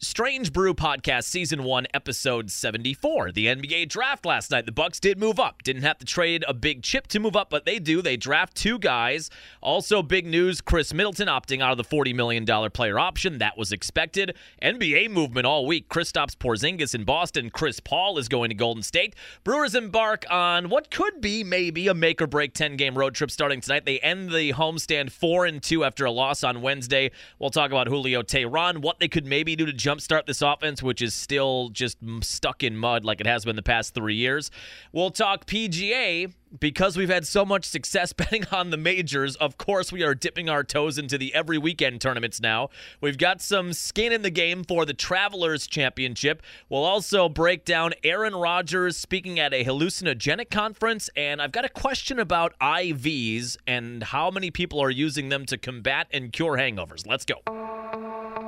Strange Brew Podcast Season 1 Episode 74. The NBA draft last night. The Bucks did move up. Didn't have to trade a big chip to move up, but they do. They draft two guys. Also big news, Khris Middleton opting out of the 40 million dollar player option. That was expected. NBA movement all week. Kristaps Porzingis in Boston. Chris Paul is going to Golden State. Brewers embark on what could be maybe a make or break 10 game road trip starting tonight. They end the homestand 4 and 2 after a loss on Wednesday. We'll talk about Julio Teheran, what they could maybe do to jumpstart this offense, which is still just stuck in mud like it has been the past three years. We'll talk PGA because we've had so much success betting on the majors. Of course, we are dipping our toes into the every weekend tournaments now. We've got some skin in the game for the Travelers Championship. We'll also break down Aaron Rodgers speaking at a hallucinogenic conference, and I've got a question about IVs and how many people are using them to combat and cure hangovers. Let's go.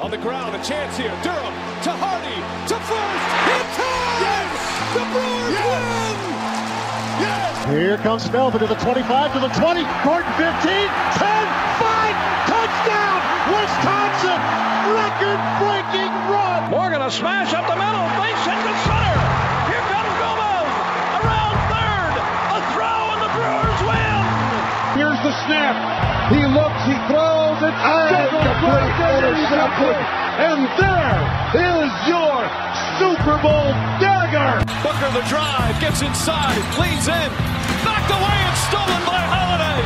On the ground, a chance here. Durham to Hardy to first. Hit time! Yes! The Brewers Yes! win! Yes! Here comes Melvin to the 25, to the 20, Gordon 15, 10, 5, touchdown, Wisconsin, record-breaking run. Morgan a smash up the middle, face hit to center. Here comes Gomez around third. A throw and the Brewers win. Here's the snap. He looks, he throws, it's complete interception. And there is your Super Bowl dagger. Booker the drive, gets inside, leans in, knocked away and stolen by Holiday.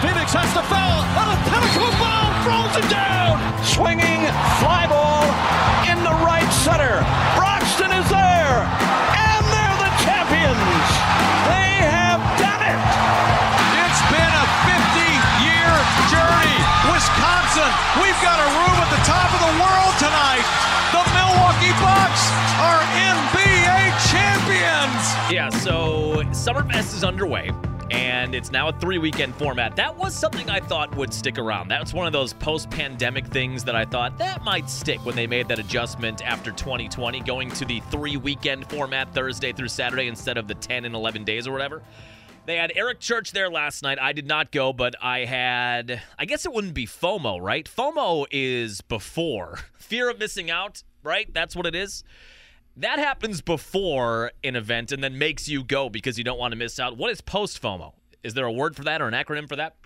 Phoenix has to foul on a pinnacle ball, throws it down. Swinging We've got a room at the top of the world tonight. The Milwaukee Bucks are NBA champions. Yeah, so Summerfest is underway, and it's now a three weekend format. That was something I thought would stick around. That's one of those post pandemic things that I thought that might stick when they made that adjustment after 2020, going to the three weekend format Thursday through Saturday instead of the 10 and 11 days or whatever. They had Eric Church there last night. I did not go, but I had, I guess it wouldn't be FOMO, right? FOMO is before fear of missing out, right? That's what it is. That happens before an event and then makes you go because you don't want to miss out. What is post FOMO? Is there a word for that or an acronym for that?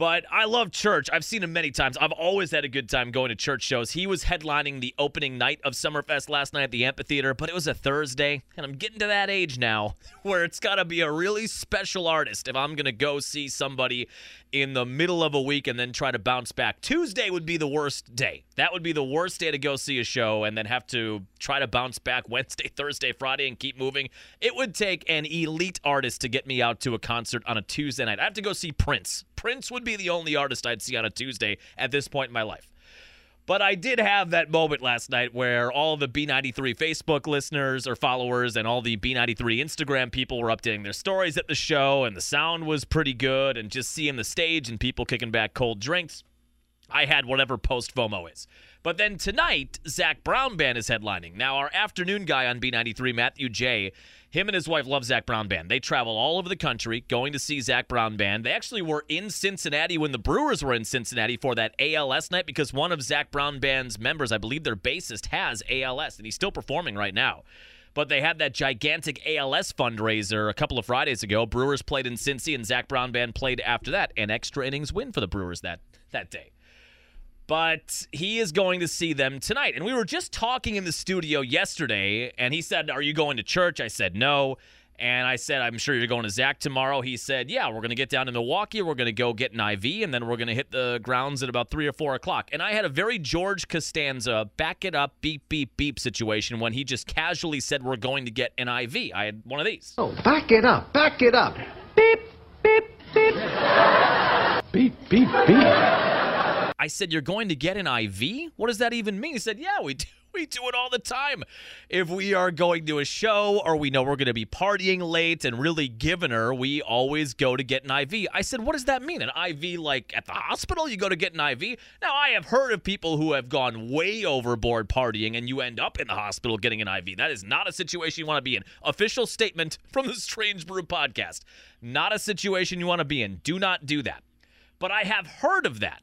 But I love Church. I've seen him many times. I've always had a good time going to church shows. He was headlining the opening night of Summerfest last night at the amphitheater, but it was a Thursday, and I'm getting to that age now where it's got to be a really special artist if I'm going to go see somebody in the middle of a week and then try to bounce back. Tuesday would be the worst day. That would be the worst day to go see a show and then have to try to bounce back Wednesday, Thursday, Friday and keep moving. It would take an elite artist to get me out to a concert on a Tuesday night. I have to go see Prince. Prince would be the only artist I'd see on a Tuesday at this point in my life. But I did have that moment last night where all the B93 Facebook listeners or followers and all the B93 Instagram people were updating their stories at the show, and the sound was pretty good, and just seeing the stage and people kicking back cold drinks. I had whatever post FOMO is. But then tonight, Zac Brown Band is headlining. Now, our afternoon guy on B93, Matthew J., him and his wife love Zac Brown Band. They travel all over the country going to see Zac Brown Band. They actually were in Cincinnati when the Brewers were in Cincinnati for that ALS night because one of Zac Brown Band's members, I believe their bassist, has ALS, and he's still performing right now. But they had that gigantic ALS fundraiser a couple of Fridays ago. Brewers played in Cincy, and Zac Brown Band played after that. An extra innings win for the Brewers that that day but he is going to see them tonight. And we were just talking in the studio yesterday, and he said, Are you going to church? I said, No. And I said, I'm sure you're going to Zach tomorrow. He said, Yeah, we're going to get down to Milwaukee. We're going to go get an IV, and then we're going to hit the grounds at about 3 or 4 o'clock. And I had a very George Costanza, back it up, beep, beep, beep situation when he just casually said, We're going to get an IV. I had one of these. Oh, back it up, back it up. Beep, beep, beep. beep, beep, beep. I said, You're going to get an IV? What does that even mean? He said, Yeah, we do. We do it all the time. If we are going to a show or we know we're going to be partying late and really giving her, we always go to get an IV. I said, What does that mean? An IV like at the hospital? You go to get an IV? Now, I have heard of people who have gone way overboard partying and you end up in the hospital getting an IV. That is not a situation you want to be in. Official statement from the Strange Brew podcast. Not a situation you want to be in. Do not do that. But I have heard of that.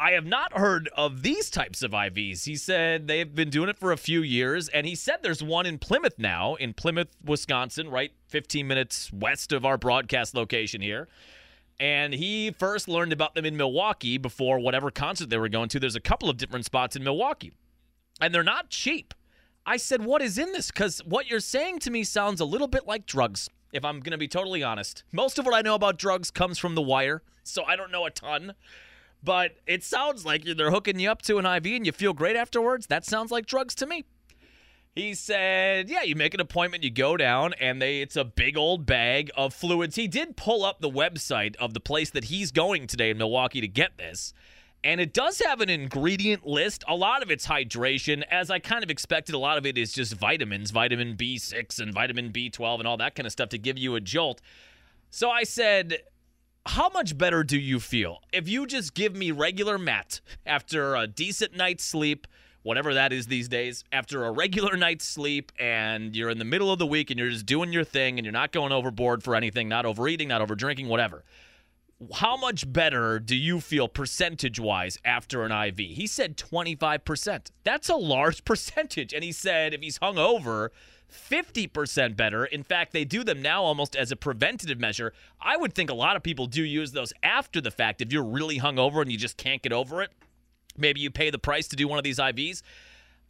I have not heard of these types of IVs. He said they've been doing it for a few years, and he said there's one in Plymouth now, in Plymouth, Wisconsin, right 15 minutes west of our broadcast location here. And he first learned about them in Milwaukee before whatever concert they were going to. There's a couple of different spots in Milwaukee, and they're not cheap. I said, What is in this? Because what you're saying to me sounds a little bit like drugs, if I'm going to be totally honest. Most of what I know about drugs comes from The Wire, so I don't know a ton. But it sounds like they're hooking you up to an IV and you feel great afterwards. That sounds like drugs to me. He said, "Yeah, you make an appointment, you go down, and they it's a big old bag of fluids." He did pull up the website of the place that he's going today in Milwaukee to get this. And it does have an ingredient list. A lot of it's hydration, as I kind of expected. A lot of it is just vitamins, vitamin B6 and vitamin B12 and all that kind of stuff to give you a jolt. So I said, how much better do you feel if you just give me regular Matt after a decent night's sleep, whatever that is these days, after a regular night's sleep, and you're in the middle of the week and you're just doing your thing and you're not going overboard for anything, not overeating, not overdrinking, whatever. How much better do you feel percentage wise after an IV? He said 25%. That's a large percentage. And he said if he's hungover, 50% better. In fact, they do them now almost as a preventative measure. I would think a lot of people do use those after the fact. If you're really hungover and you just can't get over it, maybe you pay the price to do one of these IVs.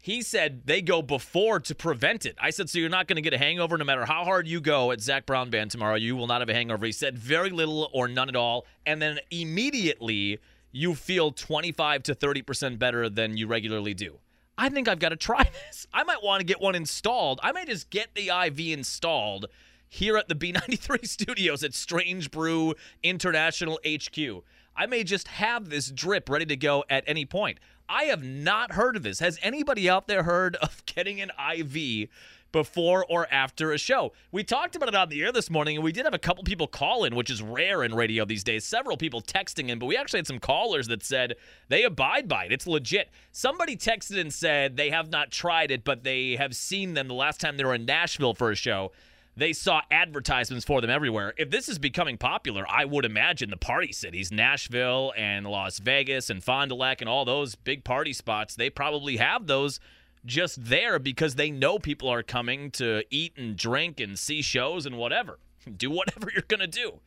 He said they go before to prevent it. I said, so you're not going to get a hangover no matter how hard you go at Zac Brown Band tomorrow. You will not have a hangover. He said very little or none at all. And then immediately you feel 25 to 30% better than you regularly do. I think I've got to try this. I might want to get one installed. I may just get the IV installed here at the B93 studios at Strange Brew International HQ. I may just have this drip ready to go at any point. I have not heard of this. Has anybody out there heard of getting an IV before or after a show. We talked about it on the air this morning, and we did have a couple people call in, which is rare in radio these days. Several people texting in, but we actually had some callers that said they abide by it. It's legit. Somebody texted and said they have not tried it, but they have seen them the last time they were in Nashville for a show. They saw advertisements for them everywhere. If this is becoming popular, I would imagine the party cities, Nashville and Las Vegas and Fond du Lac and all those big party spots, they probably have those just there because they know people are coming to eat and drink and see shows and whatever. Do whatever you're going to do.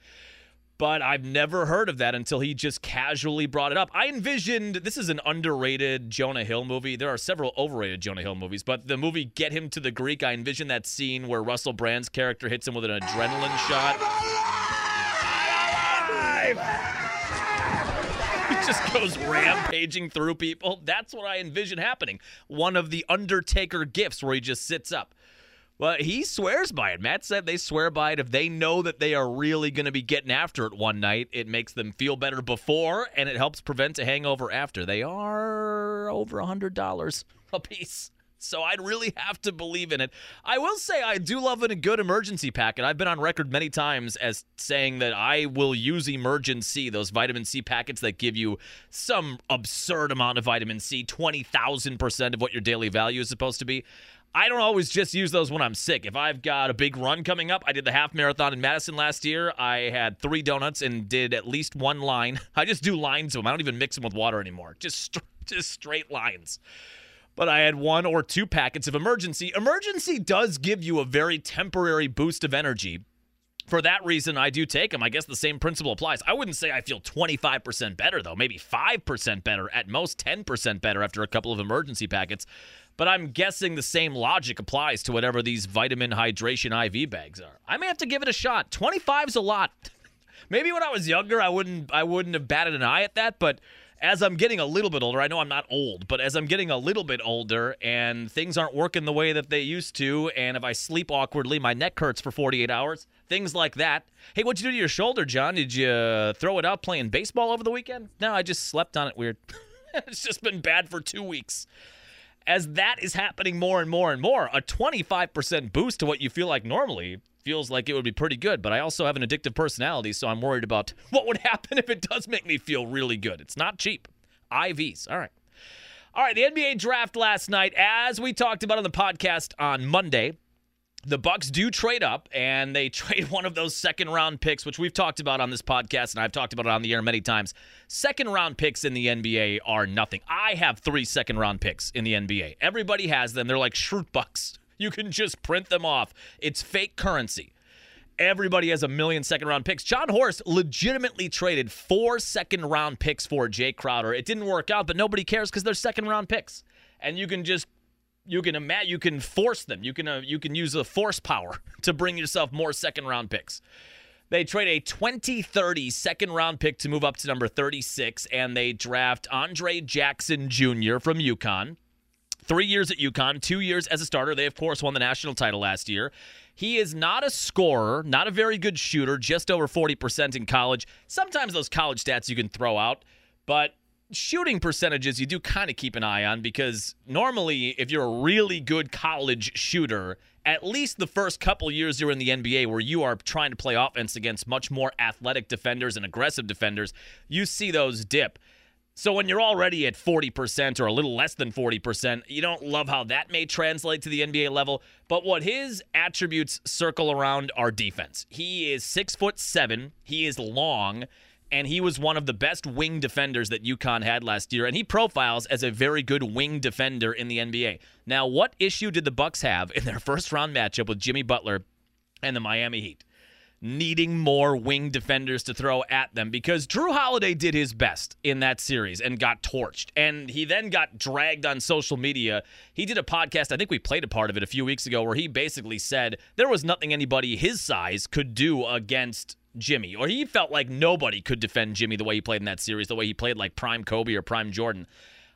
But I've never heard of that until he just casually brought it up. I envisioned this is an underrated Jonah Hill movie. There are several overrated Jonah Hill movies, but the movie Get Him to the Greek, I envisioned that scene where Russell Brand's character hits him with an adrenaline shot. just goes rampaging through people. That's what I envision happening. One of the Undertaker gifts where he just sits up. Well, he swears by it. Matt said they swear by it. If they know that they are really going to be getting after it one night, it makes them feel better before and it helps prevent a hangover after. They are over a $100 a piece. So I'd really have to believe in it. I will say I do love a good Emergen-C packet. I've been on record many times as saying that I will use Emergen-C those vitamin C packets that give you some absurd amount of vitamin C, 20,000% of what your daily value is supposed to be. I don't always just use those when I'm sick. If I've got a big run coming up, I did the half marathon in Madison last year. I had three donuts and did at least one line. I just do lines of them. I don't even mix them with water anymore. Just just straight lines but I had one or two packets of Emergen-C. Emergen-C does give you a very temporary boost of energy. For that reason, I do take them. I guess the same principle applies. I wouldn't say I feel 25% better, though. Maybe 5% better, at most 10% better after a couple of Emergen-C packets. But I'm guessing the same logic applies to whatever these vitamin hydration IV bags are. I may have to give it a shot. 25 is a lot. Maybe when I was younger, I wouldn't I wouldn't have batted an eye at that, but as I'm getting a little bit older, I know I'm not old, but as I'm getting a little bit older and things aren't working the way that they used to, and if I sleep awkwardly, my neck hurts for 48 hours, things like that. Hey, what'd you do to your shoulder, John? Did you throw it out playing baseball over the weekend? No, I just slept on it weird. it's just been bad for two weeks. As that is happening more and more and more, a 25% boost to what you feel like normally feels like it would be pretty good, but I also have an addictive personality, so I'm worried about what would happen if it does make me feel really good. It's not cheap. IVs. All right. All right, the NBA draft last night, as we talked about on the podcast on Monday, the Bucks do trade up and they trade one of those second round picks, which we've talked about on this podcast and I've talked about it on the air many times. Second round picks in the NBA are nothing. I have three second round picks in the NBA. Everybody has them. They're like Schrute bucks. You can just print them off. It's fake currency. Everybody has a million second round picks. Jon Horst legitimately traded four second round picks for Jae Crowder. It didn't work out, but nobody cares because they're second round picks. And you can just you can imagine you can force them. You can uh, you can use the force power to bring yourself more second round picks. They trade a 2030 second round pick to move up to number 36, and they draft Andre Jackson Jr. from UConn. Three years at UConn, two years as a starter. They, of course, won the national title last year. He is not a scorer, not a very good shooter, just over 40% in college. Sometimes those college stats you can throw out, but shooting percentages you do kind of keep an eye on because normally if you're a really good college shooter at least the first couple years you're in the NBA where you are trying to play offense against much more athletic defenders and aggressive defenders you see those dip so when you're already at 40% or a little less than 40%, you don't love how that may translate to the NBA level. But what his attributes circle around are defense. He is six foot seven. He is long and he was one of the best wing defenders that UConn had last year, and he profiles as a very good wing defender in the NBA. Now, what issue did the Bucks have in their first round matchup with Jimmy Butler and the Miami Heat? Needing more wing defenders to throw at them because Jrue Holiday did his best in that series and got torched. And he then got dragged on social media. He did a podcast, I think we played a part of it a few weeks ago, where he basically said there was nothing anybody his size could do against Jimmy, or he felt like nobody could defend Jimmy the way he played in that series, the way he played like prime Kobe or prime Jordan.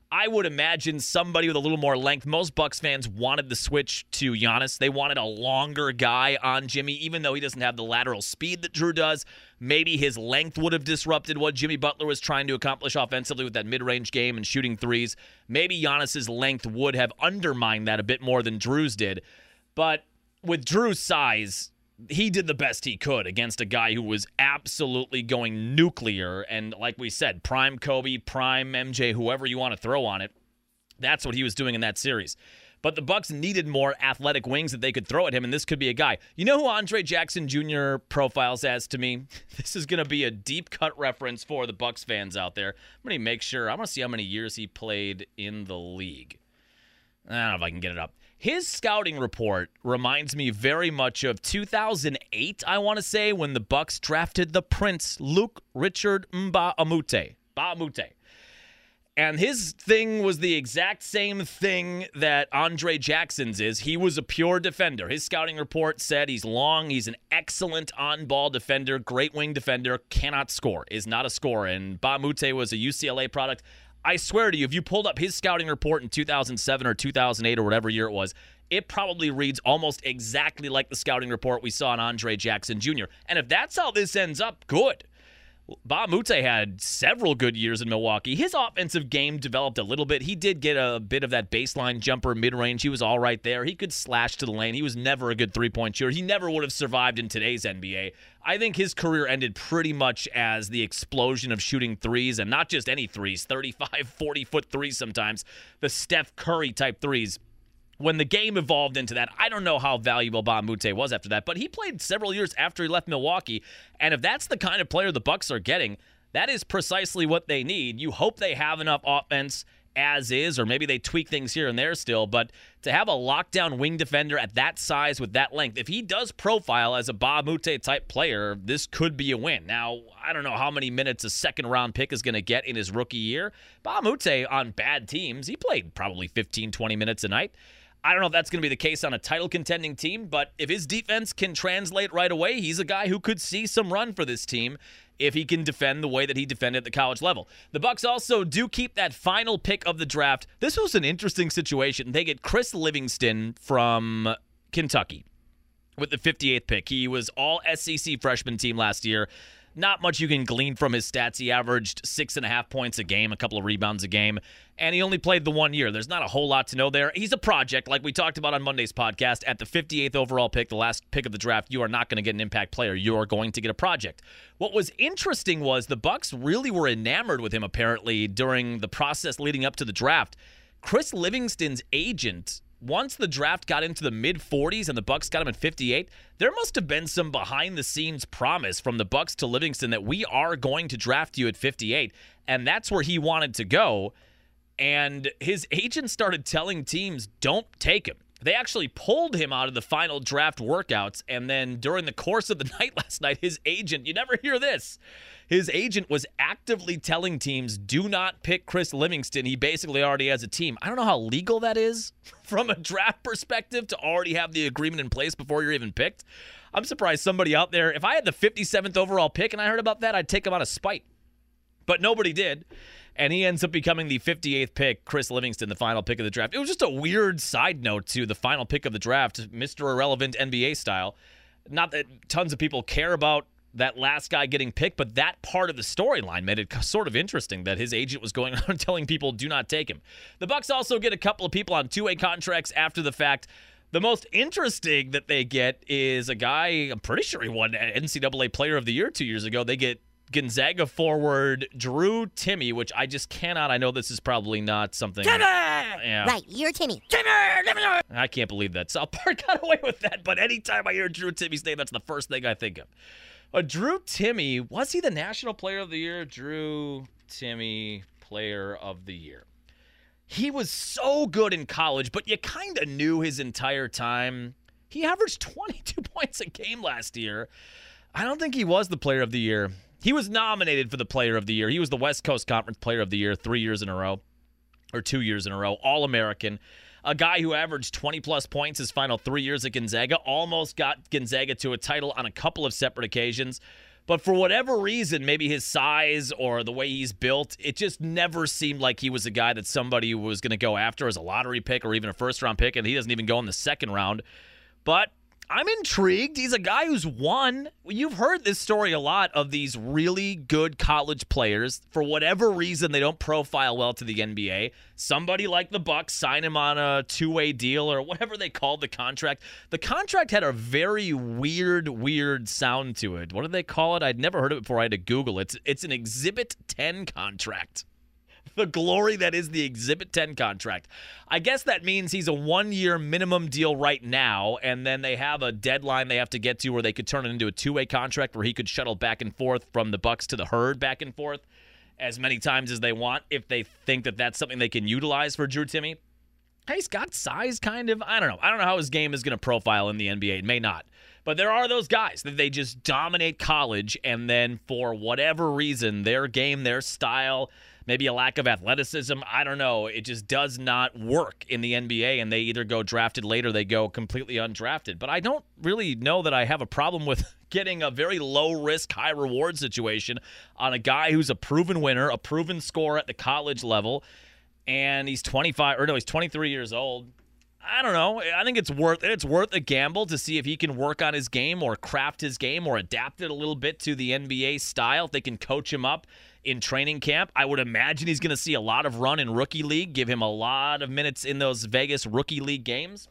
I would imagine somebody with a little more length. Most Bucks fans wanted the switch to Giannis. They wanted a longer guy on Jimmy, even though he doesn't have the lateral speed that Jrue does. Maybe his length would have disrupted what Jimmy Butler was trying to accomplish offensively with that mid-range game and shooting threes. Maybe Giannis's length would have undermined that a bit more than Jrue's did. But with Jrue's size, he did the best he could against a guy who was absolutely going nuclear. And like we said, prime Kobe, prime MJ, whoever you want to throw on it. That's what he was doing in that series. But the Bucks needed more athletic wings that they could throw at him, and this could be a guy. You know who Andre Jackson Jr. profiles as to me? This is going to be a deep cut reference for the Bucks fans out there. I'm going to make sure. I want to see how many years he played in the league. I don't know if I can get it up. His scouting report reminds me very much of 2008, I want to say, when the Bucks drafted the Prince, Luke Richard Mbah a Moute. Mbah And his thing was the exact same thing that Andre Jackson's is. He was a pure defender. His scouting report said he's long, he's an excellent on ball defender, great wing defender, cannot score, is not a scorer. And a was a UCLA product. I swear to you, if you pulled up his scouting report in 2007 or 2008 or whatever year it was, it probably reads almost exactly like the scouting report we saw on Andre Jackson Jr. And if that's how this ends up, good. Mbah a Moute had several good years in Milwaukee. His offensive game developed a little bit. He did get a bit of that baseline jumper mid range. He was all right there. He could slash to the lane. He was never a good three point shooter. He never would have survived in today's NBA. I think his career ended pretty much as the explosion of shooting threes, and not just any threes 35, 40 foot threes sometimes, the Steph Curry type threes when the game evolved into that, I don't know how valuable Mbah a Moute was after that, but he played several years after he left Milwaukee. And if that's the kind of player the Bucks are getting, that is precisely what they need. You hope they have enough offense as is, or maybe they tweak things here and there still. But to have a lockdown wing defender at that size with that length, if he does profile as a Mbah a Moute type player, this could be a win. Now, I don't know how many minutes a second round pick is going to get in his rookie year. Mbah a Moute on bad teams, he played probably 15, 20 minutes a night. I don't know if that's going to be the case on a title contending team, but if his defense can translate right away, he's a guy who could see some run for this team if he can defend the way that he defended at the college level. The Bucks also do keep that final pick of the draft. This was an interesting situation. They get Chris Livingston from Kentucky with the 58th pick. He was all SEC freshman team last year not much you can glean from his stats. He averaged six and a half points a game, a couple of rebounds a game, and he only played the one year. There's not a whole lot to know there. He's a project, like we talked about on Monday's podcast. At the 58th overall pick, the last pick of the draft, you are not going to get an impact player. You are going to get a project. What was interesting was the Bucks really were enamored with him apparently during the process leading up to the draft. Chris Livingston's agent once the draft got into the mid 40s and the Bucks got him at 58, there must have been some behind the scenes promise from the Bucks to Livingston that we are going to draft you at 58, and that's where he wanted to go. And his agent started telling teams, "Don't take him." They actually pulled him out of the final draft workouts, and then during the course of the night last night, his agent, you never hear this, his agent was actively telling teams, do not pick Chris Livingston. He basically already has a team. I don't know how legal that is from a draft perspective to already have the agreement in place before you're even picked. I'm surprised somebody out there, if I had the 57th overall pick and I heard about that, I'd take him out of spite. But nobody did. And he ends up becoming the 58th pick, Chris Livingston, the final pick of the draft. It was just a weird side note to the final pick of the draft, Mr. Irrelevant NBA style. Not that tons of people care about that last guy getting picked, but that part of the storyline made it sort of interesting that his agent was going on telling people do not take him. The Bucks also get a couple of people on two-way contracts after the fact. The most interesting that they get is a guy, I'm pretty sure he won NCAA Player of the Year two years ago. They get Gonzaga forward Drew Timme, which I just cannot. I know this is probably not something. Timmy! Yeah. Right, you're Timmy. Timmy! I can't believe that South Park got away with that, but anytime I hear Drew Timme's name, that's the first thing I think of. Uh, Drew Timme, was he the National Player of the Year? Drew Timme, Player of the Year. He was so good in college, but you kind of knew his entire time. He averaged 22 points a game last year. I don't think he was the Player of the Year. He was nominated for the Player of the Year. He was the West Coast Conference Player of the Year three years in a row, or two years in a row, All American a guy who averaged 20 plus points his final three years at Gonzaga, almost got Gonzaga to a title on a couple of separate occasions. But for whatever reason, maybe his size or the way he's built, it just never seemed like he was a guy that somebody was going to go after as a lottery pick or even a first round pick. And he doesn't even go in the second round. But I'm intrigued. He's a guy who's won. You've heard this story a lot of these really good college players. For whatever reason, they don't profile well to the NBA. Somebody like the Bucks sign him on a two-way deal or whatever they called the contract. The contract had a very weird, weird sound to it. What do they call it? I'd never heard it before. I had to Google it. It's, it's an Exhibit 10 contract the glory that is the Exhibit 10 contract. I guess that means he's a one year minimum deal right now, and then they have a deadline they have to get to where they could turn it into a two way contract where he could shuttle back and forth from the Bucks to the herd back and forth as many times as they want if they think that that's something they can utilize for Drew Timme. He's got size, kind of. I don't know. I don't know how his game is going to profile in the NBA. It may not. But there are those guys that they just dominate college, and then for whatever reason, their game, their style, maybe a lack of athleticism. I don't know. It just does not work in the NBA, and they either go drafted later, they go completely undrafted. But I don't really know that I have a problem with getting a very low risk, high reward situation on a guy who's a proven winner, a proven scorer at the college level, and he's 25 or no, he's 23 years old. I don't know. I think it's worth. It's worth a gamble to see if he can work on his game or craft his game or adapt it a little bit to the NBA style. If they can coach him up in training camp. I would imagine he's going to see a lot of run in rookie league, give him a lot of minutes in those Vegas rookie league games.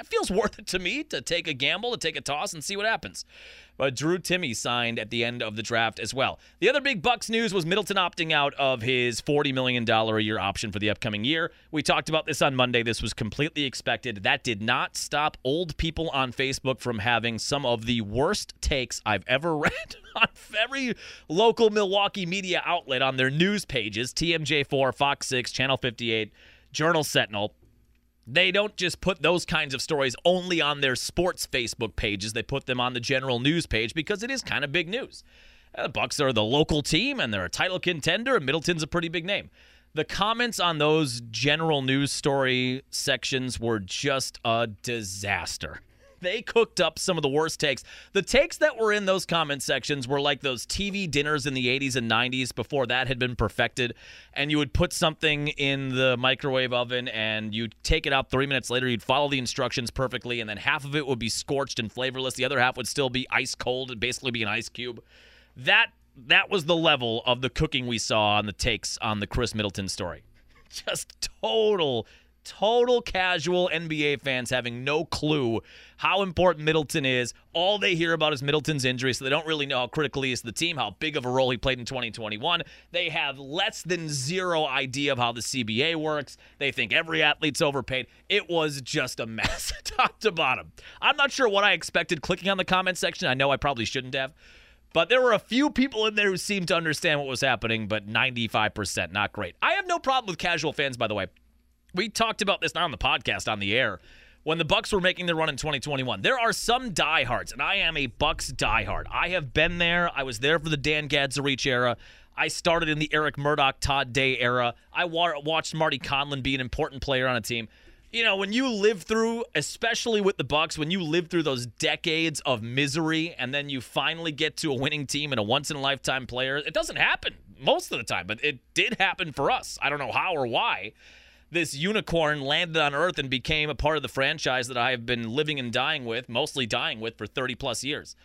It feels worth it to me to take a gamble, to take a toss, and see what happens. But Drew Timme signed at the end of the draft as well. The other big Bucks news was Middleton opting out of his $40 million a year option for the upcoming year. We talked about this on Monday. This was completely expected. That did not stop old people on Facebook from having some of the worst takes I've ever read on every local Milwaukee media outlet on their news pages TMJ4, Fox 6, Channel 58, Journal Sentinel they don't just put those kinds of stories only on their sports Facebook pages. They put them on the general news page because it is kind of big news. Uh, the Bucks are the local team and they're a title contender, and Middleton's a pretty big name. The comments on those general news story sections were just a disaster they cooked up some of the worst takes. The takes that were in those comment sections were like those TV dinners in the 80s and 90s before that had been perfected. And you would put something in the microwave oven and you'd take it out three minutes later. You'd follow the instructions perfectly. And then half of it would be scorched and flavorless. The other half would still be ice cold and basically be an ice cube. That that was the level of the cooking we saw on the takes on the Khris Middleton story. Just total total casual NBA fans having no clue how important Middleton is. All they hear about is Middleton's injury, so they don't really know how critical he is to the team, how big of a role he played in 2021. They have less than zero idea of how the CBA works. They think every athlete's overpaid. It was just a mess, top to bottom. I'm not sure what I expected clicking on the comment section. I know I probably shouldn't have. But there were a few people in there who seemed to understand what was happening, but 95% not great. I have no problem with casual fans, by the way. We talked about this not on the podcast, on the air. When the Bucks were making their run in 2021, there are some diehards, and I am a Bucks diehard. I have been there. I was there for the Dan Gadzuric era. I started in the Eric Murdock, Todd Day era. I wa- watched Marty Conlon be an important player on a team you know, when you live through, especially with the Bucks, when you live through those decades of misery and then you finally get to a winning team and a once in a lifetime player, it doesn't happen most of the time, but it did happen for us. I don't know how or why. This unicorn landed on Earth and became a part of the franchise that I have been living and dying with, mostly dying with for 30 plus years.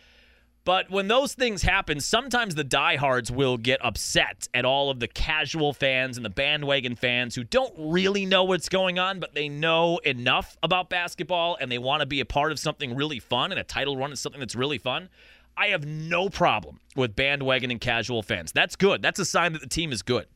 But when those things happen, sometimes the diehards will get upset at all of the casual fans and the bandwagon fans who don't really know what's going on, but they know enough about basketball and they want to be a part of something really fun, and a title run is something that's really fun. I have no problem with bandwagon and casual fans. That's good. That's a sign that the team is good.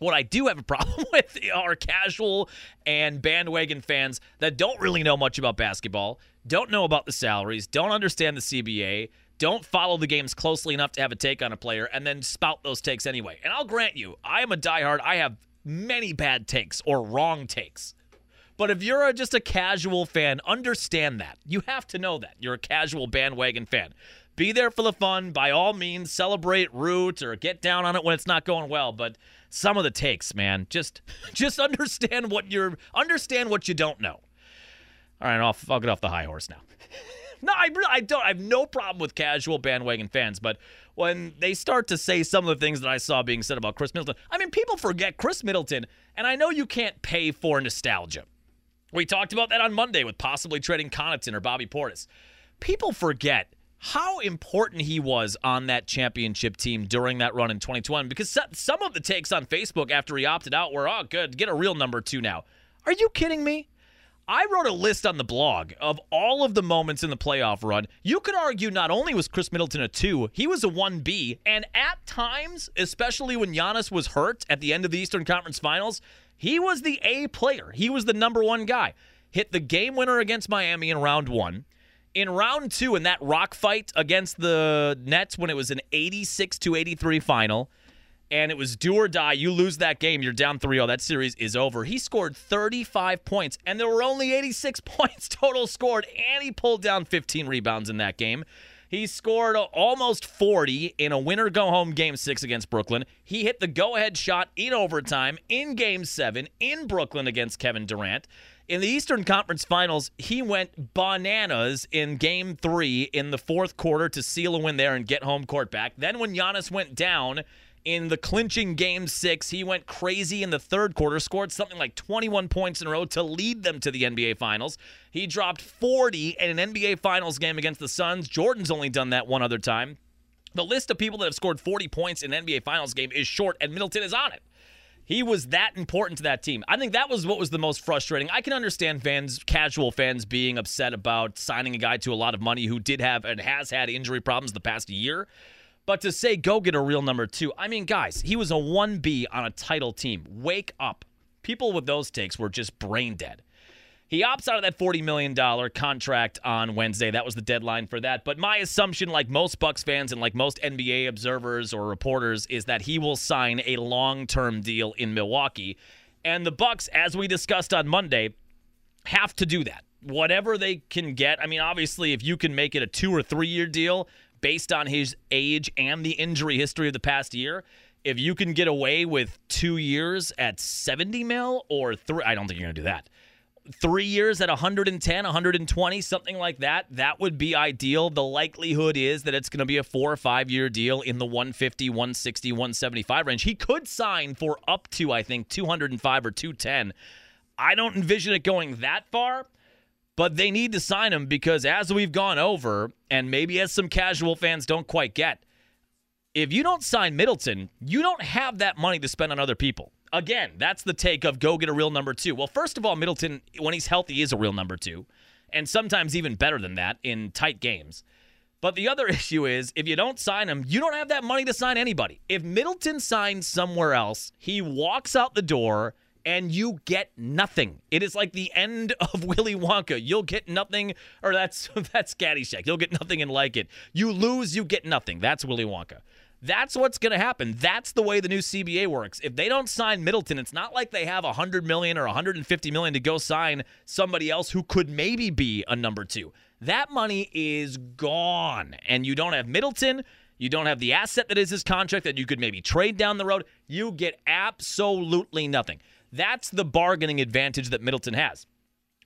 What I do have a problem with are casual and bandwagon fans that don't really know much about basketball, don't know about the salaries, don't understand the CBA, don't follow the games closely enough to have a take on a player and then spout those takes anyway. And I'll grant you, I am a diehard. I have many bad takes or wrong takes. But if you're a, just a casual fan, understand that. You have to know that. You're a casual bandwagon fan. Be there for the fun. By all means, celebrate, root, or get down on it when it's not going well. But some of the takes, man, just just understand what you're understand what you don't know. All right, I'll, I'll get off the high horse now. No, I I don't. I have no problem with casual bandwagon fans, but when they start to say some of the things that I saw being said about Khris Middleton, I mean, people forget Khris Middleton, and I know you can't pay for nostalgia. We talked about that on Monday with possibly trading Connaughton or Bobby Portis. People forget how important he was on that championship team during that run in 2021 because some of the takes on Facebook after he opted out were, oh, good, get a real number two now. Are you kidding me? I wrote a list on the blog of all of the moments in the playoff run. You could argue not only was Khris Middleton a two, he was a 1B. And at times, especially when Giannis was hurt at the end of the Eastern Conference Finals, he was the A player. He was the number one guy. Hit the game winner against Miami in round one. In round two, in that rock fight against the Nets when it was an 86 to 83 final, and it was do or die. You lose that game, you're down 3 0. That series is over. He scored 35 points, and there were only 86 points total scored, and he pulled down 15 rebounds in that game. He scored almost 40 in a winner go home game six against Brooklyn. He hit the go ahead shot in overtime in game seven in Brooklyn against Kevin Durant. In the Eastern Conference Finals, he went bananas in game three in the fourth quarter to seal a win there and get home court back. Then, when Giannis went down, in the clinching game six. He went crazy in the third quarter, scored something like 21 points in a row to lead them to the NBA Finals. He dropped 40 in an NBA Finals game against the Suns. Jordan's only done that one other time. The list of people that have scored 40 points in an NBA Finals game is short, and Middleton is on it. He was that important to that team. I think that was what was the most frustrating. I can understand fans, casual fans, being upset about signing a guy to a lot of money who did have and has had injury problems the past year. But to say go get a real number two, I mean, guys, he was a 1B on a title team. Wake up. People with those takes were just brain dead. He opts out of that $40 million contract on Wednesday. That was the deadline for that. But my assumption, like most Bucks fans and like most NBA observers or reporters, is that he will sign a long-term deal in Milwaukee. And the Bucks, as we discussed on Monday, have to do that. Whatever they can get. I mean, obviously, if you can make it a two or three year deal, based on his age and the injury history of the past year, if you can get away with two years at 70 mil or three, I don't think you're going to do that. Three years at 110, 120, something like that, that would be ideal. The likelihood is that it's going to be a four or five year deal in the 150, 160, 175 range. He could sign for up to, I think, 205 or 210. I don't envision it going that far. But they need to sign him because, as we've gone over, and maybe as some casual fans don't quite get, if you don't sign Middleton, you don't have that money to spend on other people. Again, that's the take of go get a real number two. Well, first of all, Middleton, when he's healthy, is a real number two, and sometimes even better than that in tight games. But the other issue is if you don't sign him, you don't have that money to sign anybody. If Middleton signs somewhere else, he walks out the door and you get nothing. It is like the end of Willy Wonka. You'll get nothing, or that's that's Caddyshack. You'll get nothing and like it. You lose, you get nothing. That's Willy Wonka. That's what's going to happen. That's the way the new CBA works. If they don't sign Middleton, it's not like they have 100 million or 150 million to go sign somebody else who could maybe be a number 2. That money is gone. And you don't have Middleton, you don't have the asset that is his contract that you could maybe trade down the road. You get absolutely nothing. That's the bargaining advantage that Middleton has.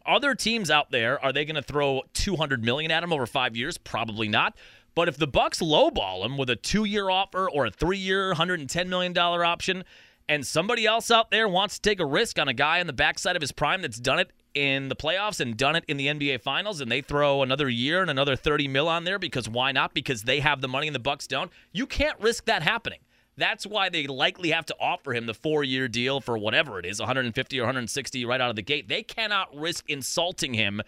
Other teams out there, are they going to throw 200 million at him over 5 years? Probably not. But if the Bucks lowball him with a two year offer or a three year, $110 million option, and somebody else out there wants to take a risk on a guy on the backside of his prime that's done it in the playoffs and done it in the NBA finals and they throw another year and another 30 mil on there because why not? Because they have the money and the Bucks don't. You can't risk that happening. That's why they likely have to offer him the four-year deal for whatever it is, 150 or 160 right out of the gate. They cannot risk insulting him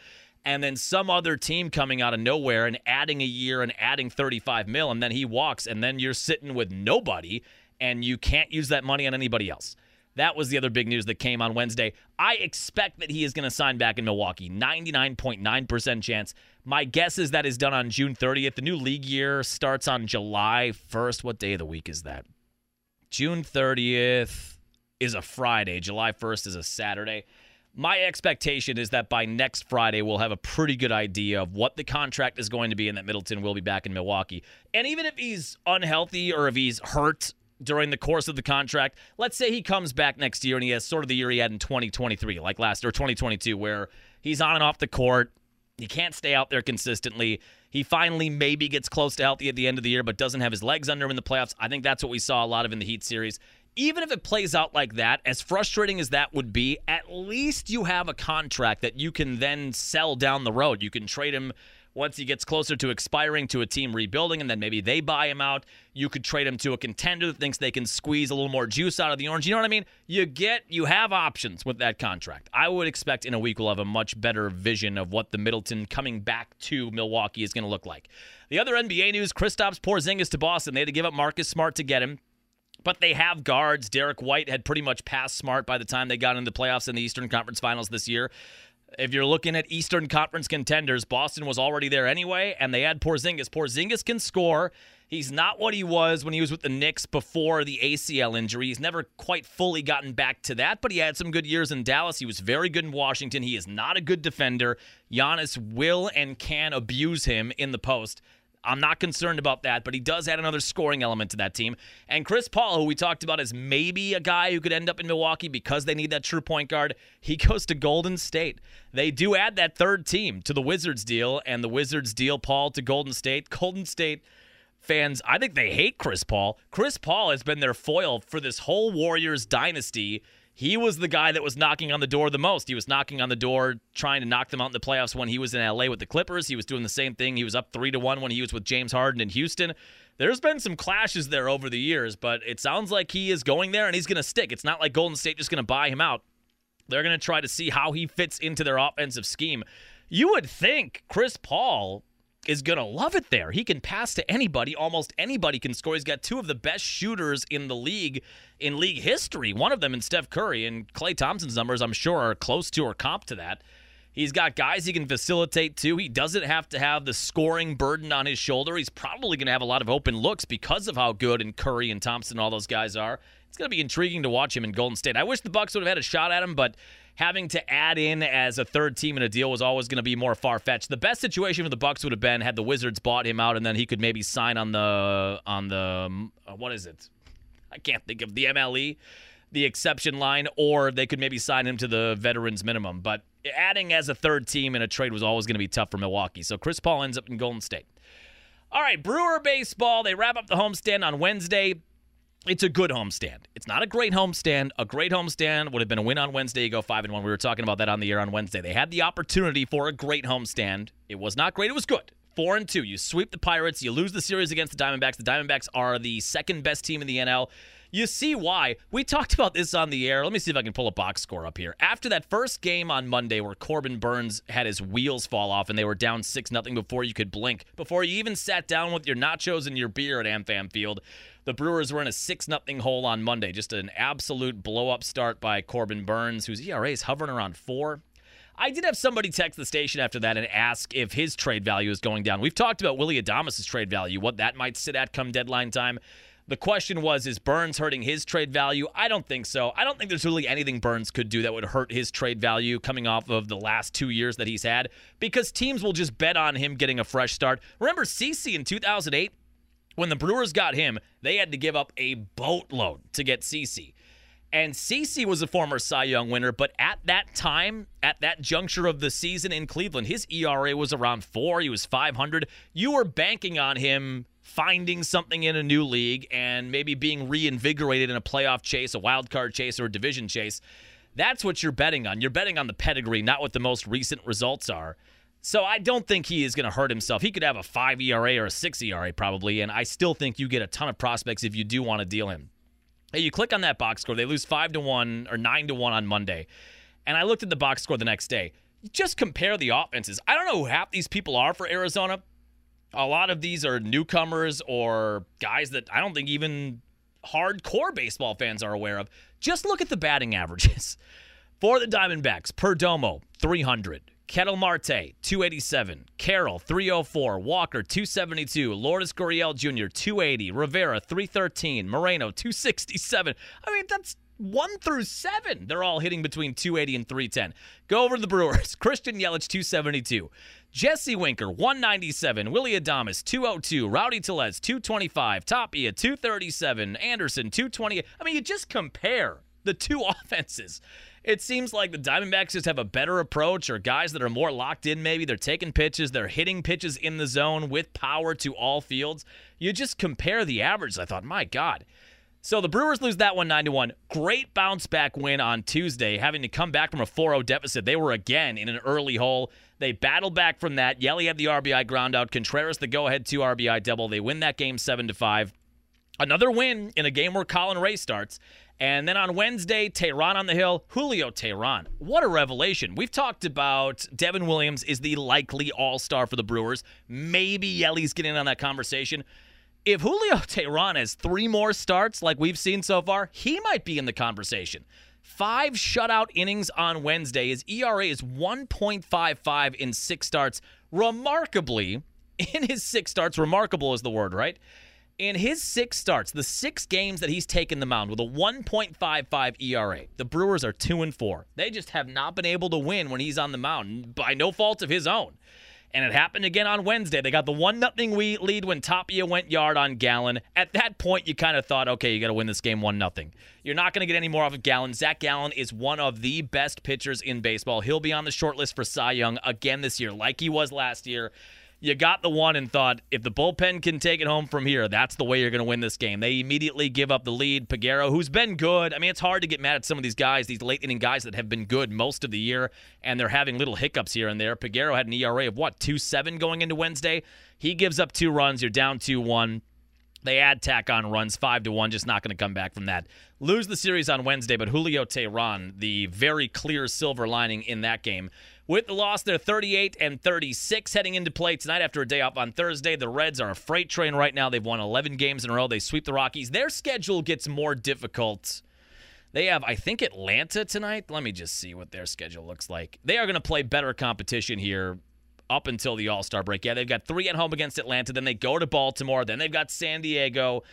and then some other team coming out of nowhere and adding a year and adding 35 mil, and then he walks, and then you're sitting with nobody, and you can't use that money on anybody else. That was the other big news that came on Wednesday. I expect that he is going to sign back in Milwaukee. 99.9% chance. My guess is that is done on June 30th. The new league year starts on July 1st. What day of the week is that? June 30th is a Friday. July 1st is a Saturday my expectation is that by next Friday, we'll have a pretty good idea of what the contract is going to be and that Middleton will be back in Milwaukee. And even if he's unhealthy or if he's hurt during the course of the contract, let's say he comes back next year and he has sort of the year he had in 2023, like last or 2022, where he's on and off the court. He can't stay out there consistently. He finally maybe gets close to healthy at the end of the year, but doesn't have his legs under him in the playoffs. I think that's what we saw a lot of in the Heat series even if it plays out like that, as frustrating as that would be, at least you have a contract that you can then sell down the road. You can trade him once he gets closer to expiring to a team rebuilding, and then maybe they buy him out. You could trade him to a contender that thinks they can squeeze a little more juice out of the orange. You know what I mean? You get, you have options with that contract. I would expect in a week we'll have a much better vision of what the Middleton coming back to Milwaukee is going to look like. The other NBA news: Kristaps Porzingis to Boston. They had to give up Marcus Smart to get him but they have guards. Derrick White had pretty much passed Smart by the time they got into the playoffs in the Eastern Conference Finals this year. If you're looking at Eastern Conference contenders, Boston was already there anyway, and they had Porzingis. Porzingis can score. He's not what he was when he was with the Knicks before the ACL injury. He's never quite fully gotten back to that, but he had some good years in Dallas. He was very good in Washington. He is not a good defender. Giannis will and can abuse him in the post. I'm not concerned about that, but he does add another scoring element to that team. And Chris Paul, who we talked about as maybe a guy who could end up in Milwaukee because they need that true point guard, he goes to Golden State. They do add that third team to the Wizards deal, and the Wizards deal Paul to Golden State. Golden State fans, I think they hate Chris Paul. Chris Paul has been their foil for this whole Warriors dynasty he was the guy that was knocking on the door the most. He was knocking on the door, trying to knock them out in the playoffs when he was in LA with the Clippers. He was doing the same thing. He was up three to one when he was with James Harden in Houston. There's been some clashes there over the years, but it sounds like he is going there and he's going to stick. It's not like Golden State just going to buy him out. They're going to try to see how he fits into their offensive scheme. You would think Chris Paul is going to love it there. He can pass to anybody. Almost anybody can score. He's got two of the best shooters in the league in league history. One of them in Steph Curry and Klay Thompson's numbers, I'm sure, are close to or comp to that. He's got guys he can facilitate too. He doesn't have to have the scoring burden on his shoulder. He's probably going to have a lot of open looks because of how good and Curry and Thompson and all those guys are. It's going to be intriguing to watch him in Golden State. I wish the Bucks would have had a shot at him, but having to add in as a third team in a deal was always going to be more far fetched. The best situation for the Bucks would have been had the Wizards bought him out, and then he could maybe sign on the on the uh, what is it? I can't think of the MLE, the exception line, or they could maybe sign him to the veterans minimum. But adding as a third team in a trade was always going to be tough for Milwaukee. So Chris Paul ends up in Golden State. All right, Brewer baseball. They wrap up the homestand on Wednesday it's a good homestand. It's not a great homestand. A great homestand would have been a win on Wednesday. You go five and one. We were talking about that on the air on Wednesday. They had the opportunity for a great homestand. It was not great. It was good. Four and two. You sweep the Pirates. You lose the series against the Diamondbacks. The Diamondbacks are the second best team in the NL. You see why. We talked about this on the air. Let me see if I can pull a box score up here. After that first game on Monday where Corbin Burnes had his wheels fall off and they were down 6 nothing before you could blink, before you even sat down with your nachos and your beer at AmFam Field, the Brewers were in a 6 nothing hole on Monday. Just an absolute blow up start by Corbin Burnes, whose ERA is hovering around 4. I did have somebody text the station after that and ask if his trade value is going down. We've talked about Willie Adames' trade value, what that might sit at come deadline time. The question was, is Burnes hurting his trade value? I don't think so. I don't think there's really anything Burnes could do that would hurt his trade value coming off of the last two years that he's had because teams will just bet on him getting a fresh start. Remember CC in 2008? When the Brewers got him, they had to give up a boatload to get CC. And CC was a former Cy Young winner, but at that time, at that juncture of the season in Cleveland, his ERA was around four. He was 500. You were banking on him finding something in a new league and maybe being reinvigorated in a playoff chase, a wild card chase, or a division chase. That's what you're betting on. You're betting on the pedigree, not what the most recent results are. So I don't think he is going to hurt himself. He could have a 5 ERA or a 6 ERA probably, and I still think you get a ton of prospects if you do want to deal him. Hey, you click on that box score, they lose 5 to 1 or 9 to 1 on Monday. And I looked at the box score the next day. Just compare the offenses. I don't know who half these people are for Arizona, a lot of these are newcomers or guys that I don't think even hardcore baseball fans are aware of. Just look at the batting averages. For the Diamondbacks, Perdomo, 300. Ketel Marte, 287. Carroll, 304. Walker, 272. Lourdes Gurriel Jr., 280. Rivera, 313. Moreno, 267. I mean, that's one through seven. They're all hitting between 280 and 310. Go over to the Brewers. Christian Yelich, 272. Jesse Winker, 197. Willie Adames, 202. Rowdy Tellez, 225. Tapia, 237. Anderson, 220. I mean, you just compare the two offenses. It seems like the Diamondbacks just have a better approach, or guys that are more locked in, maybe. They're taking pitches, they're hitting pitches in the zone with power to all fields. You just compare the averages. I thought, my God. So the Brewers lose that one 9 to 1. Great bounce back win on Tuesday, having to come back from a 4 0 deficit. They were again in an early hole. They battled back from that. Yelly had the RBI ground out. Contreras the go ahead two RBI double. They win that game seven to five. Another win in a game where Colin Rea starts. And then on Wednesday, Teheran on the hill, Julio Teheran. What a revelation. We've talked about Devin Williams is the likely all star for the Brewers. Maybe Yelly's getting on that conversation. If Julio Teheran has three more starts like we've seen so far, he might be in the conversation. Five shutout innings on Wednesday. His ERA is 1.55 in six starts. Remarkably, in his six starts, remarkable is the word, right? In his six starts, the six games that he's taken the mound with a 1.55 ERA, the Brewers are two and four. They just have not been able to win when he's on the mound by no fault of his own. And it happened again on Wednesday. They got the 1 0 lead when Tapia went yard on Gallen. At that point, you kind of thought, okay, you got to win this game 1 0. You're not going to get any more off of Gallen. Zach Gallen is one of the best pitchers in baseball. He'll be on the short list for Cy Young again this year, like he was last year you got the one and thought if the bullpen can take it home from here, that's the way you're going to win this game. They immediately give up the lead. Peguero, who's been good. I mean, it's hard to get mad at some of these guys, these late inning guys that have been good most of the year, and they're having little hiccups here and there. Peguero had an ERA of what, 2 7 going into Wednesday? He gives up two runs. You're down 2 1. They add tack on runs, five to one, just not going to come back from that. Lose the series on Wednesday, but Julio Teheran, the very clear silver lining in that game. With the loss, they're 38 and 36 heading into play tonight after a day off on Thursday. The Reds are a freight train right now. They've won 11 games in a row. They sweep the Rockies. Their schedule gets more difficult. They have, I think, Atlanta tonight. Let me just see what their schedule looks like. They are going to play better competition here up until the All Star break. Yeah, they've got three at home against Atlanta. Then they go to Baltimore. Then they've got San Diego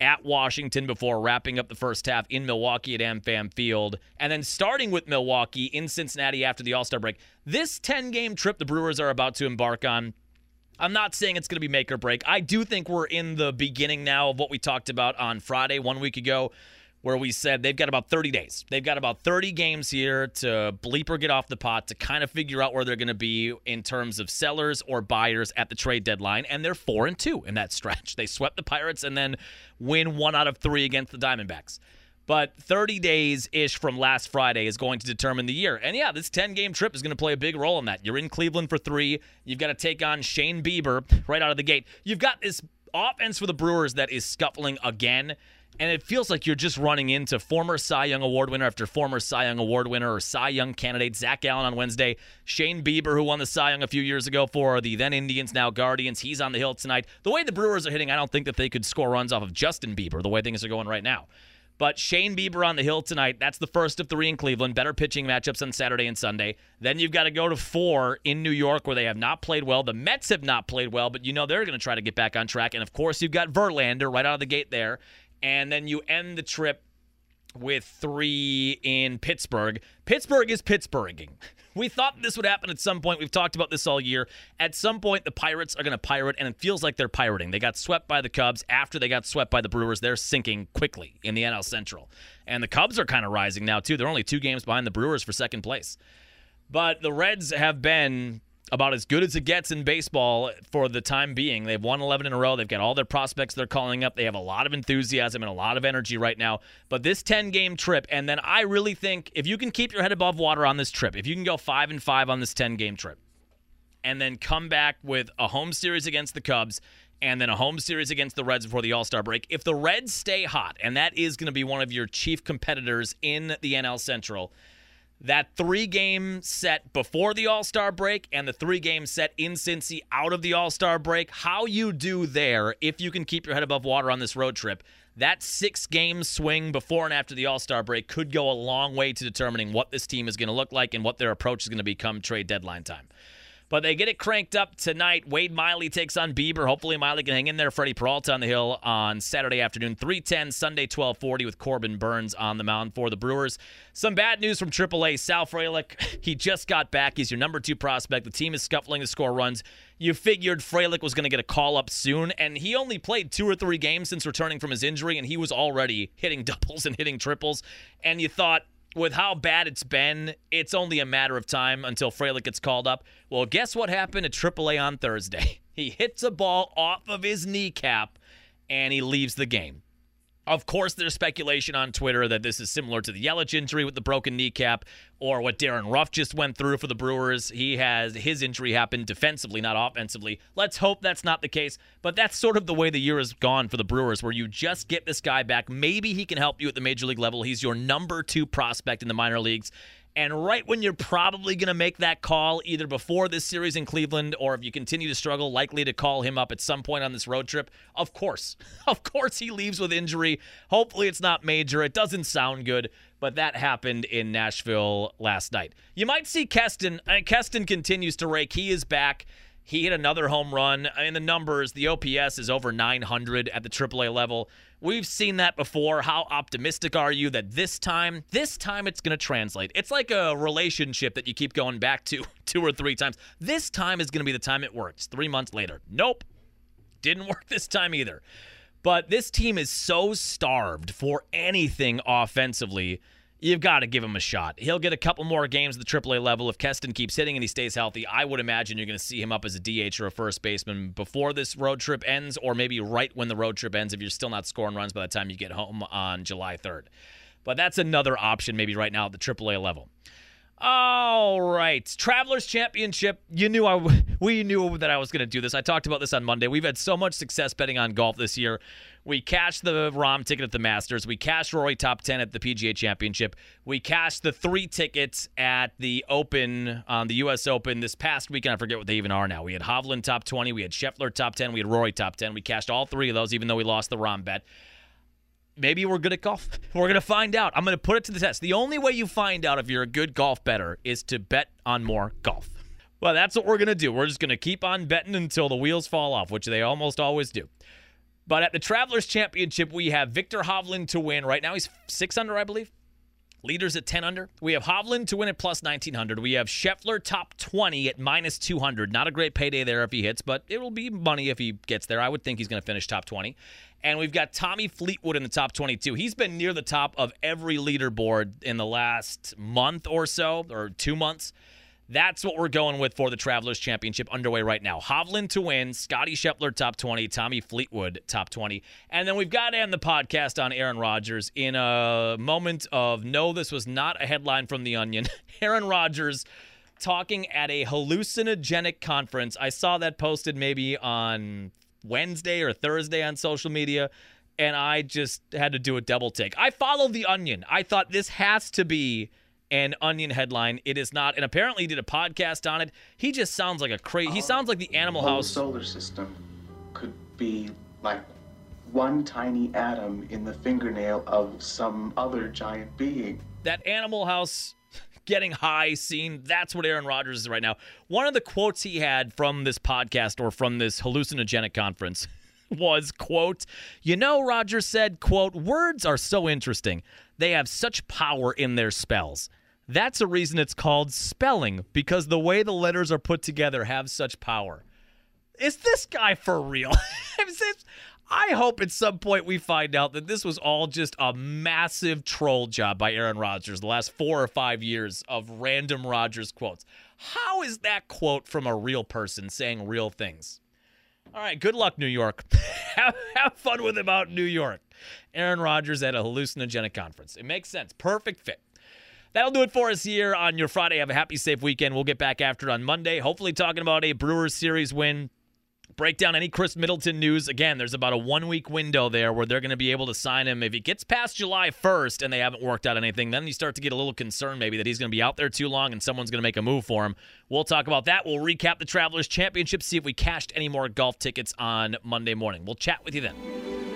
at Washington before wrapping up the first half in Milwaukee at AmFam Field, and then starting with Milwaukee in Cincinnati after the All Star break. This 10 game trip the Brewers are about to embark on. I'm not saying it's going to be make or break. I do think we're in the beginning now of what we talked about on Friday, one week ago, where we said they've got about 30 days. They've got about 30 games here to bleep or get off the pot to kind of figure out where they're going to be in terms of sellers or buyers at the trade deadline. And they're four and two in that stretch. They swept the Pirates and then win one out of three against the Diamondbacks. But 30 days ish from last Friday is going to determine the year. And yeah, this 10 game trip is going to play a big role in that. You're in Cleveland for three. You've got to take on Shane Bieber right out of the gate. You've got this offense for the Brewers that is scuffling again and it feels like you're just running into former Cy Young Award winner after former Cy Young Award winner or Cy Young candidate Zach Gallen on Wednesday, Shane Bieber, who won the Cy Young a few years ago for the then Indians, now Guardians. He's on the hill tonight. The way the Brewers are hitting, I don't think that they could score runs off of Justin Bieber the way things are going right now. But Shane Bieber on the hill tonight. That's the first of three in Cleveland. Better pitching matchups on Saturday and Sunday. Then you've got to go to four in New York, where they have not played well. The Mets have not played well, but you know they're going to try to get back on track. And of course, you've got Verlander right out of the gate there. And then you end the trip with three in Pittsburgh. Pittsburgh is Pittsburghing. We thought this would happen at some point. We've talked about this all year. At some point, the Pirates are going to pirate, and it feels like they're pirating. They got swept by the Cubs. After they got swept by the Brewers, they're sinking quickly in the NL Central. And the Cubs are kind of rising now, too. They're only two games behind the Brewers for second place. But the Reds have been about as good as it gets in baseball for the time being. They've won 11 in a row. They've got all their prospects they're calling up. They have a lot of enthusiasm and a lot of energy right now. But this 10 game trip, and then I really think if you can keep your head above water on this trip, if you can go 5 and 5 on this 10 game trip, and then come back with a home series against the Cubs and then a home series against the Reds before the All Star break. If the Reds stay hot, and that is going to be one of your chief competitors in the NL Central, that three game set before the All Star break and the three game set in Cincy out of the All Star break, how you do there, if you can keep your head above water on this road trip, that six game swing before and after the All Star break could go a long way to determining what this team is going to look like and what their approach is going to become trade deadline time. But they get it cranked up tonight. Wade Miley takes on Bieber. Hopefully Miley can hang in there. Freddie Peralta on the hill on Saturday afternoon, 310, Sunday 1240 with Corbin Burnes on the mound for the Brewers. Some bad news from AAA. Sal Frelick, he just got back. He's your number two prospect. The team is scuffling to score runs. You figured Frelick was going to get a call up soon, and he only played two or three games since returning from his injury, and he was already hitting doubles and hitting triples. And you thought, with how bad it's been, it's only a matter of time until Frelick gets called up. Well, guess what happened at AAA on Thursday? He hits a ball off of his kneecap and he leaves the game. Of course, there's speculation on Twitter that this is similar to the Yelich injury with the broken kneecap or what Darin Ruf just went through for the Brewers. He has his injury happened defensively, not offensively. Let's hope that's not the case, but that's sort of the way the year has gone for the Brewers, where you just get this guy back. Maybe he can help you at the major league level. He's your number two prospect in the minor leagues. And right when you're probably going to make that call, either before this series in Cleveland or if you continue to struggle, likely to call him up at some point on this road trip, of course. Of course, he leaves with injury. Hopefully, it's not major. It doesn't sound good, but that happened in Nashville last night. You might see Keston. Uh, Keston continues to rake. He is back. He hit another home run. Uh, I mean, the numbers, the OPS is over 900 at the AAA level. We've seen that before. How optimistic are you that this time, this time it's going to translate? It's like a relationship that you keep going back to two or three times. This time is going to be the time it works. Three months later, nope, didn't work this time either. But this team is so starved for anything offensively you've got to give him a shot. He'll get a couple more games at the AAA level if Keston keeps hitting and he stays healthy. I would imagine you're going to see him up as a DH or a first baseman before this road trip ends, or maybe right when the road trip ends if you're still not scoring runs by the time you get home on July 3rd. But that's another option maybe right now at the AAA level. All right, Travelers Championship. You knew I, we knew that I was going to do this. I talked about this on Monday. We've had so much success betting on golf this year. We cashed the Rahm ticket at the Masters. We cashed Rory top 10 at the PGA Championship. We cashed the three tickets at the Open, um, the U.S. Open this past weekend. I forget what they even are now. We had Hovland top 20. We had Scheffler top 10. We had Rory top 10. We cashed all three of those, even though we lost the Rahm bet maybe we're good at golf. We're going to find out. I'm going to put it to the test. The only way you find out if you're a good golf bettor is to bet on more golf. Well, that's what we're going to do. We're just going to keep on betting until the wheels fall off, which they almost always do. But at the Travelers Championship, we have Viktor Hovland to win. Right now, he's six under, I believe. Leaders at 10 under. We have Hovland to win at plus 1900. We have Scheffler top 20 at minus 200. Not a great payday there if he hits, but it will be money if he gets there. I would think he's going to finish top 20. And we've got Tommy Fleetwood in the top 22. He's been near the top of every leaderboard in the last month or so, or two months. That's what we're going with for the Travelers Championship underway right now. Hovland to win, Scotty Scheffler top 20, Tommy Fleetwood top 20. And then we've got to end the podcast on Aaron Rodgers in a moment of no, this was not a headline from The Onion. Aaron Rodgers talking at a hallucinogenic conference. I saw that posted maybe on Wednesday or Thursday on social media. and I just had to do a double take. I followed the Onion. I thought this has to be an Onion headline. It is not, and apparently he did a podcast on it. He just sounds like a crazy. He oh, sounds like the Animal House. solar system could be like one tiny atom in the fingernail of some other giant being. that Animal House getting high scene. That's what Aaron Rodgers is right now. One of the quotes he had from this podcast or from this hallucinogenic conference was quote, "You know, Rodgers said, quote, words are so interesting. They have such power in their spells. That's a reason it's called spelling because the way the letters are put together have such power." Is this guy for real? I hope at some point we find out that this was all just a massive troll job by Aaron Rodgers the last four or five years of random Rodgers quotes. How is that quote from a real person saying real things? All right, good luck, New York. have, have fun with him out in New York. Aaron Rodgers at a hallucinogenic conference. It makes sense. Perfect fit. That'll do it for us here on your Friday. Have a happy, safe weekend. We'll get back after it on Monday. Hopefully, talking about a Brewers series win. Break down any Khris Middleton news. Again, there's about a one week window there where they're going to be able to sign him. If he gets past July 1st and they haven't worked out anything, then you start to get a little concerned maybe that he's going to be out there too long and someone's going to make a move for him. We'll talk about that. We'll recap the Travelers Championship, see if we cashed any more golf tickets on Monday morning. We'll chat with you then.